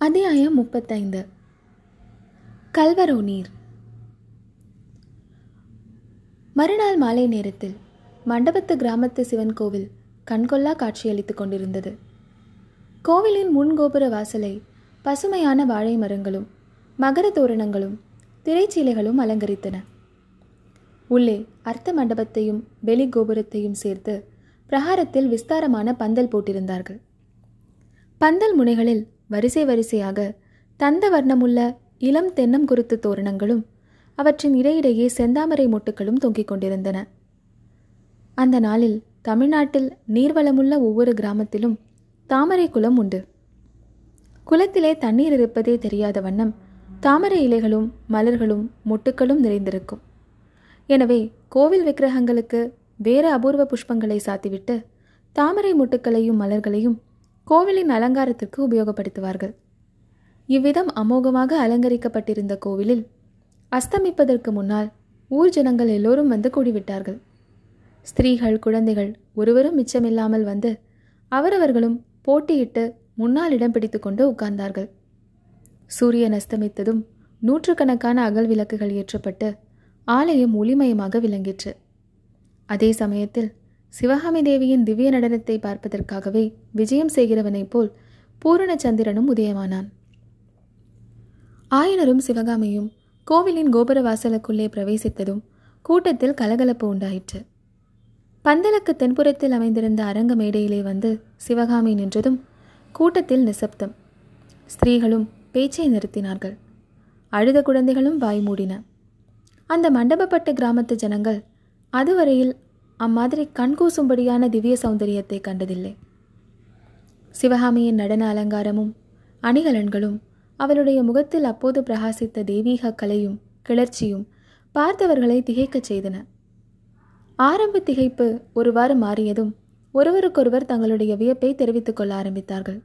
அத்தியாயம் முப்பத்தைந்து. கல்வரோ நீர். மறுநாள் மாலை நேரத்தில் மண்டபத்து கிராமத்து சிவன் கோவில் கண்கொள்ளா காட்சியளித்துக் கொண்டிருந்தது. கோவிலின் முன்கோபுர வாசலை பசுமையான வாழை மரங்களும் மகர தோரணங்களும் திரைச்சீலைகளும் அலங்கரித்தன. உள்ளே அர்த்த மண்டபத்தையும் வெளி கோபுரத்தையும் சேர்த்து பிரகாரத்தில் விஸ்தாரமான பந்தல் போட்டிருந்தார்கள். பந்தல் முனைகளில் வரிசை வரிசையாக தந்த வர்ணமுள்ள இளம் தென்னம் குருத்து தோரணங்களும் அவற்றின் இடையிடையே செந்தாமரை மொட்டுக்களும் தொங்கிக் கொண்டிருந்தன. அந்த நாளில் தமிழ்நாட்டில் நீர்வளமுள்ள ஒவ்வொரு கிராமத்திலும் தாமரை குளம் உண்டு. குளத்திலே தண்ணீர் இருப்பதே தெரியாத வண்ணம் தாமரை இலைகளும் மலர்களும் மொட்டுக்களும் நிறைந்திருக்கும். எனவே கோவில் விக்கிரகங்களுக்கு வேறு அபூர்வ புஷ்பங்களை சாத்திவிட்டு தாமரை மொட்டுக்களையும் மலர்களையும் கோவிலின் அலங்காரத்திற்கு உபயோகப்படுத்துவார்கள். இவ்விதம் அமோகமாக அலங்கரிக்கப்பட்டிருந்த கோவிலில் அஸ்தமிப்பதற்கு முன்னால் ஊர் ஜனங்கள் எல்லோரும் வந்து கூடிவிட்டார்கள். ஸ்திரீகள் குழந்தைகள் ஒருவரும் மிச்சமில்லாமல் வந்து அவரவர்களும் போட்டியிட்டு முன்னால் இடம் பிடித்து கொண்டு உட்கார்ந்தார்கள். சூரியன் அஸ்தமித்ததும் நூற்றுக்கணக்கான அகல் விளக்குகள் ஏற்றப்பட்டு ஆலயம் ஒளிமயமாக விளங்கிற்று. அதே சமயத்தில் சிவகாமி தேவியின் திவ்ய நடனத்தை பார்ப்பதற்காகவே விஜயம் செய்கிறவனைப் போல் பூரணச்சந்திரனும் உதயமானான். ஆயனரும் சிவகாமியும் கோவிலின் கோபுர வாசலுக்குள்ளே பிரவேசித்ததும் கூட்டத்தில் கலகலப்பு உண்டாயிற்று. பந்தலுக்கு தென்புறத்தில் அமைந்திருந்த அரங்க மேடையிலே வந்து சிவகாமி நின்றதும் கூட்டத்தில் நிசப்தம். ஸ்திரீகளும் பேச்சை நிறுத்தினார்கள். அழுத குழந்தைகளும் வாய் மூடின. அந்த மண்டபப்பட்ட கிராமத்து ஜனங்கள் அதுவரையில் அம்மாதிரி கண்கூசும்படியான திவ்ய சௌந்தரியத்தை கண்டதில்லை. சிவகாமியின் நடன அலங்காரமும் அணிகலன்களும் அவளுடைய முகத்தில் அப்போது பிரகாசித்த தெய்வீக கலையும் கிளர்ச்சியும் பார்த்தவர்களை திகைக்கச் செய்தன. ஆரம்ப திகைப்பு ஒருவாறு மாறியதும் ஒருவருக்கொருவர் தங்களுடைய வியப்பை தெரிவித்துக் கொள்ள ஆரம்பித்தார்கள்.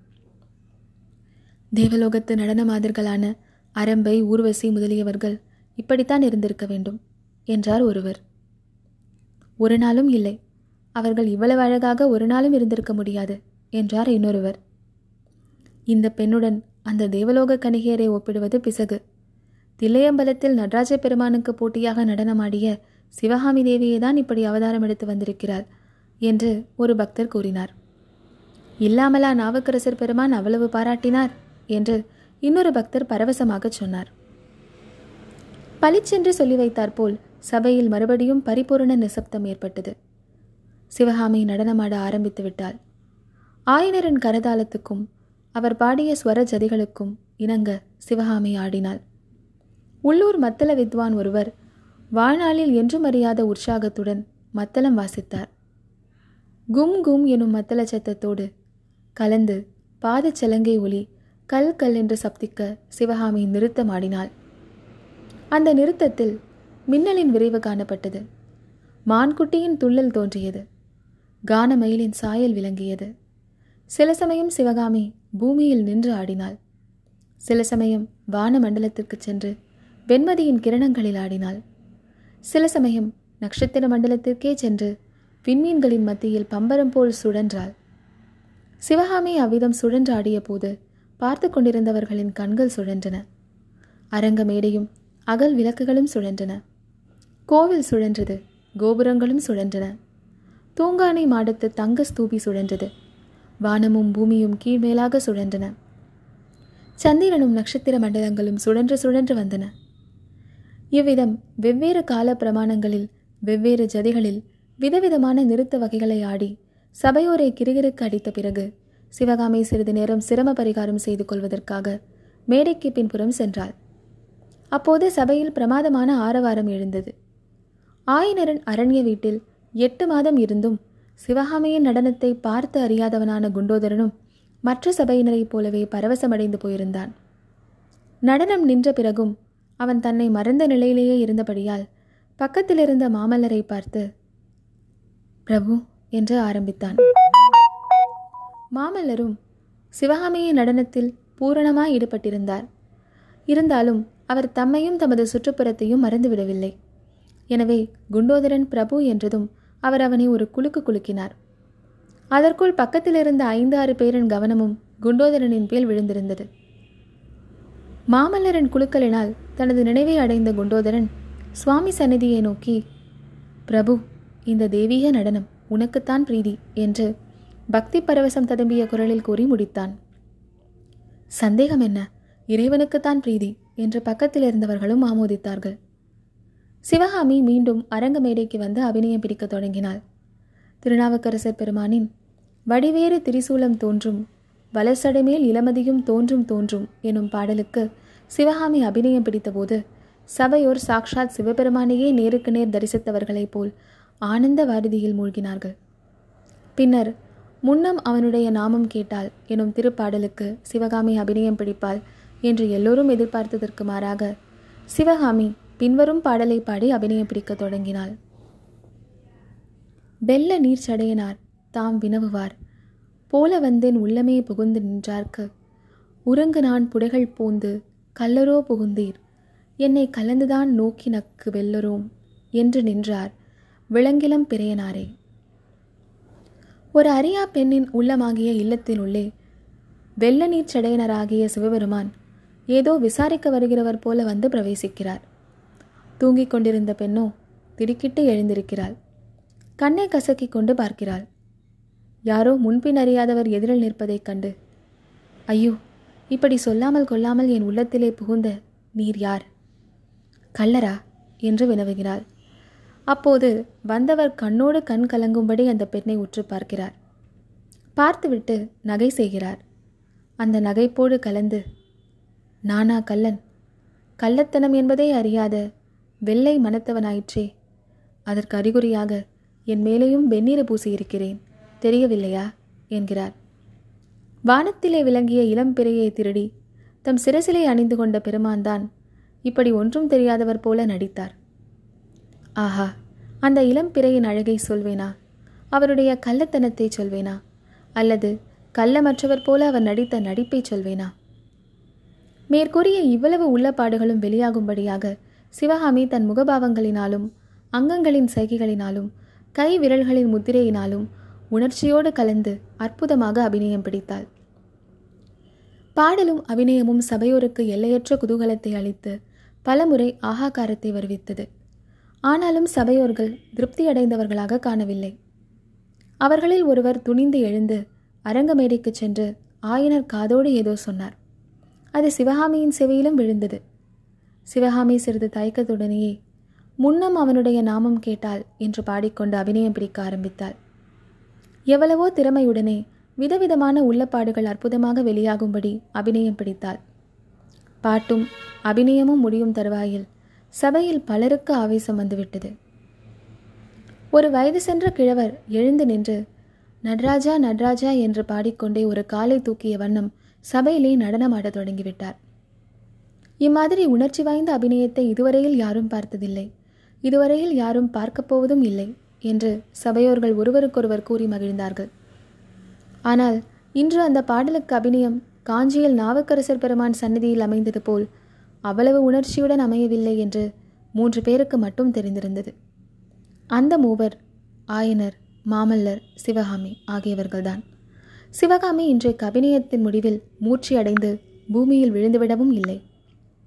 தேவலோகத்து நடன மாதிர்களான அரம்பை ஊர்வசி முதலியவர்கள் இப்படித்தான் இருந்திருக்க வேண்டும் என்றார் ஒருவர். ஒரு நாளும் இல்லை. அவர்கள் இவ்வளவு அழகாக ஒரு நாளும் இருந்திருக்க முடியாது என்றார் இன்னொருவர். இந்த பெண்ணுடன் அந்த தேவலோக கணிகையரை ஒப்பிடுவது பிசகு. தில்லையம்பலத்தில் நடராஜ பெருமானுக்கு போட்டியாக நடனமாடிய சிவகாமி தேவியை தான் இப்படி அவதாரம் எடுத்து வந்திருக்கிறாள் என்று ஒரு பக்தர் கூறினார். இல்லாமலா நாவுக்கரசர் பெருமான் அவ்வளவு பாராட்டினார் என்று இன்னொரு பக்தர் பரவசமாகச் சொன்னார். பளிச்சென்று சொல்லி வைத்தாற்போல் சபையில் மறுபடியும் பரிபூரண நிசப்தம் ஏற்பட்டது. சிவகாமி நடனமாட ஆரம்பித்து விட்டாள் ஆயனரின் கரதாளத்துக்கும் அவர் பாடிய ஸ்வர ஜதிகளுக்கும் இணங்க சிவகாமி ஆடினாள். உள்ளூர் மத்தள வித்வான் ஒருவர் வாழ்நாளில் என்றும் அறியாத உற்சாகத்துடன் மத்தளம் வாசித்தார். கும் கும் எனும் மத்தள சத்தத்தோடு கலந்து பாதச்சலங்கை ஒளி கல் கல் என்று சப்திக்க சிவகாமி நிறுத்தமாடினாள் அந்த நிறுத்தத்தில் மின்னலின் விரைவு காணப்பட்டது. மான்குட்டியின் துள்ளல் தோன்றியது. கானமயிலின் சாயல் விளங்கியது. சில சமயம் சிவகாமி பூமியில் நின்று ஆடினாள். சில சமயம் வான மண்டலத்திற்கு சென்று வெண்மதியின் கிரணங்களில் ஆடினாள். சில சமயம் நட்சத்திர மண்டலத்திற்கே சென்று விண்மீன்களின் மத்தியில் பம்பரம் போல் சுழன்றாள். சிவகாமி அவ்விதம் சுழன்றாடிய போது பார்த்து கொண்டிருந்தவர்களின் கண்கள் சுழன்றன. அரங்க மேடையும் அகல் விளக்குகளும் சுழன்றன. கோவில் சுழன்றது கோபுரங்களும் சுழன்றன. தூங்கானை மாடத்து தங்க ஸ்தூபி சுழன்றது வானமும் பூமியும் கீழ்மேலாக சுழன்றன. சந்திரனும் நட்சத்திர மண்டலங்களும் சுழன்று சுழன்று வந்தன. இவ்விதம் வெவ்வேறு கால பிரமாணங்களில் வெவ்வேறு ஜதிகளில் விதவிதமான நிறுத்த வகைகளை ஆடி சபையோரை கிருகிருக்கு அடித்த பிறகு சிவகாமி சிறிது நேரம் சிரம பரிகாரம் செய்து கொள்வதற்காக மேடைக்கு பின்புறம் சென்றாள். அப்போது சபையில் பிரமாதமான ஆரவாரம் எழுந்தது. ஆயனரன் அரண்ய வீட்டில் எட்டு மாதம் இருந்தும் சிவகாமியின் நடனத்தை பார்த்து அறியாதவனான குண்டோதரனும் மற்ற சபையினரைப் போலவே பரவசமடைந்து போயிருந்தான். நடனம் நின்ற பிறகும் அவன் தன்னை மறந்த நிலையிலேயே இருந்தபடியால் பக்கத்திலிருந்த மாமல்லரை பார்த்து பிரபு என்று ஆரம்பித்தான். மாமல்லரும் சிவகாமியின் நடனத்தில் பூரணமாய் ஈடுபட்டிருந்தார். இருந்தாலும் அவர் தம்மையும் தமது சுற்றுப்புறத்தையும் மறந்துவிடவில்லை. எனவே குண்டோதரன் பிரபு என்றதும் அவர் அவனை ஒரு குலுக்கு குலுக்கினார். அதற்குள் பக்கத்தில் இருந்த ஐந்து ஆறு பேரின் கவனமும் குண்டோதரனின் பேர் விழுந்திருந்தது. மாமல்லரின் குழுக்களினால் தனது நினைவை அடைந்த குண்டோதரன் சுவாமி சந்நிதியை நோக்கி பிரபு இந்த தெய்வீக நடனம் உனக்குத்தான் பிரீதி என்று பக்தி பரவசம் ததும்பிய குரலில் கூறி முடித்தான். சந்தேகம் என்ன? இறைவனுக்குத்தான் பிரீதி என்று பக்கத்தில் இருந்தவர்களும் ஆமோதித்தார்கள். சிவகாமி மீண்டும் அரங்க மேடைக்கு வந்து அபிநயம் பிடிக்க தொடங்கினாள். திருநாவுக்கரசர் பெருமானின் வடிவேறு திரிசூலம் தோன்றும் வலசடைமேல் இளமதியும் தோன்றும் தோன்றும் எனும் பாடலுக்கு சிவகாமி அபிநயம் பிடித்தபோது சபையோர் சாக்ஷாத் சிவபெருமானையே நேருக்கு நேர் தரிசித்தவர்களைப் போல் ஆனந்த வாரதியில் மூழ்கினார்கள். பின்னர் முன்னம் அவனுடைய நாமம் கேட்டால் எனும் திருப்பாடலுக்கு சிவகாமி அபிநயம் பிடிப்பாள் என்று எல்லோரும் எதிர்பார்த்ததற்கு மாறாக சிவகாமி பின்வரும் பாடலை பாடி அபிநயம் பிடிக்கத் தொடங்கினாள். வெள்ள நீர் சடையனார் தாம் வினவுவார். போல வந்தேன் உள்ளமே புகுந்து நின்றார்க்கு. உறங்கு நான் புடைகள் பூந்து கல்லரோ புகுந்தீர். என்னை கலந்துதான் நோக்கி நக்கு வெல்லரோம் என்று நின்றார் விளங்கிலம் பிறையனாரே. ஒரு அரியா பெண்ணின் உள்ளமாகிய இல்லத்தினுள்ளே வெள்ள நீர் சடையனராகிய சிவபெருமான் ஏதோ விசாரிக்க வருகிறவர் போல வந்து பிரவேசிக்கிறார். தூங்கிக் கொண்டிருந்த பெண்ணோ திடுக்கிட்டு எழுந்திருக்கிறாள். கண்ணை கசக்கி கொண்டு பார்க்கிறாள். யாரோ முன்பின் அறியாதவர் எதிரில் நிற்பதைக் கண்டு ஐயோ இப்படி சொல்லாமல் கொள்ளாமல் என் உள்ளத்திலே புகுந்த நீர் யார்? கள்ளரா? என்று வினவுகிறாள். அப்போது வந்தவர் கண்ணோடு கண் கலங்கும்படி அந்த பெண்ணை உற்று பார்க்கிறார். பார்த்துவிட்டு நகை செய்கிறார். அந்த நகைப்போடு கலந்து நானா கள்ளன்? கள்ளத்தனம் என்பதே அறியாத வெள்ளை மனத்தவனாயிற்றே. அதற்கு அறிகுறியாக என் மேலேயும் வெந்நீர பூசியிருக்கிறேன். தெரியவில்லையா? என்கிறார். வானத்திலே விளங்கிய இளம்பிறையை திருடி தம் சிரசிலை அணிந்து கொண்ட பெருமான்தான் இப்படி ஒன்றும் தெரியாதவர் போல நடித்தார். ஆஹா அந்த இளம் பிறையின் அழகை சொல்வேனா? அவருடைய கள்ளத்தனத்தை சொல்வேனா? அல்லது கள்ளமற்றவர் போல அவர் நடித்த நடிப்பை சொல்வேனா? மேற்கூறிய இவ்வளவு உள்ளப்பாடுகளும் வெளியாகும்படியாக சிவகாமி தன் முகபாவங்களினாலும் அங்கங்களின் சைகைகளினாலும் கை விரல்களின் முத்திரையினாலும் உணர்ச்சியோடு கலந்து அற்புதமாக அபிநயம் பிடித்தாள். பாடலும் அபிநயமும் சபையோருக்கு எல்லையற்ற குதூகலத்தை அளித்து பலமுறை ஆகாகாரத்தை வருவித்தது. ஆனாலும் சபையோர்கள் திருப்தியடைந்தவர்களாக காணவில்லை. அவர்களில் ஒருவர் துணிந்து எழுந்து அரங்கமேடைக்கு சென்று ஆயனர் காதோடு ஏதோ சொன்னார். அது சிவகாமியின் செவியிலும் விழுந்தது. சிவகாமி சிறிது தயக்கத்துடனேயே முன்னம் அவனுடைய நாமம் கேட்டாள் என்று பாடிக்கொண்டு அபிநயம் பிடிக்க ஆரம்பித்தாள். எவ்வளவோ திறமையுடனே விதவிதமான உள்ளப்பாடுகள் அற்புதமாக வெளியாகும்படி அபிநயம் பிடித்தாள். பாட்டும் அபிநயமும் முடியும் தருவாயில் சபையில் பலருக்கு ஆவேசம் வந்துவிட்டது. ஒரு வயது சென்ற கிழவர் எழுந்து நின்று நடராஜா நடராஜா என்று பாடிக்கொண்டே ஒரு காலை தூக்கிய வண்ணம் சபையிலே நடனமாடத் தொடங்கிவிட்டார். இம்மாதிரி உணர்ச்சி வாய்ந்த அபிநயத்தை இதுவரையில் யாரும் பார்த்ததில்லை. இதுவரையில் யாரும் பார்க்கப் போவதும் இல்லை என்று சபையோர்கள் ஒருவருக்கொருவர் கூறி மகிழ்ந்தார்கள். ஆனால் இன்று அந்த பாடலுக்கு அபிநயம் காஞ்சியில் நாவுக்கரசர் பெருமான் சன்னதியில் அமைந்தது போல் அவ்வளவு உணர்ச்சியுடன் அமையவில்லை என்று மூன்று பேருக்கு மட்டும் தெரிந்திருந்தது. அந்த மூவர் ஆயனர் மாமல்லர் சிவகாமி ஆகியவர்கள்தான். சிவகாமி இன்றைக்கு அபிநயத்தின் முடிவில் மூர்ச்சி அடைந்து பூமியில் விழுந்துவிடவும் இல்லை.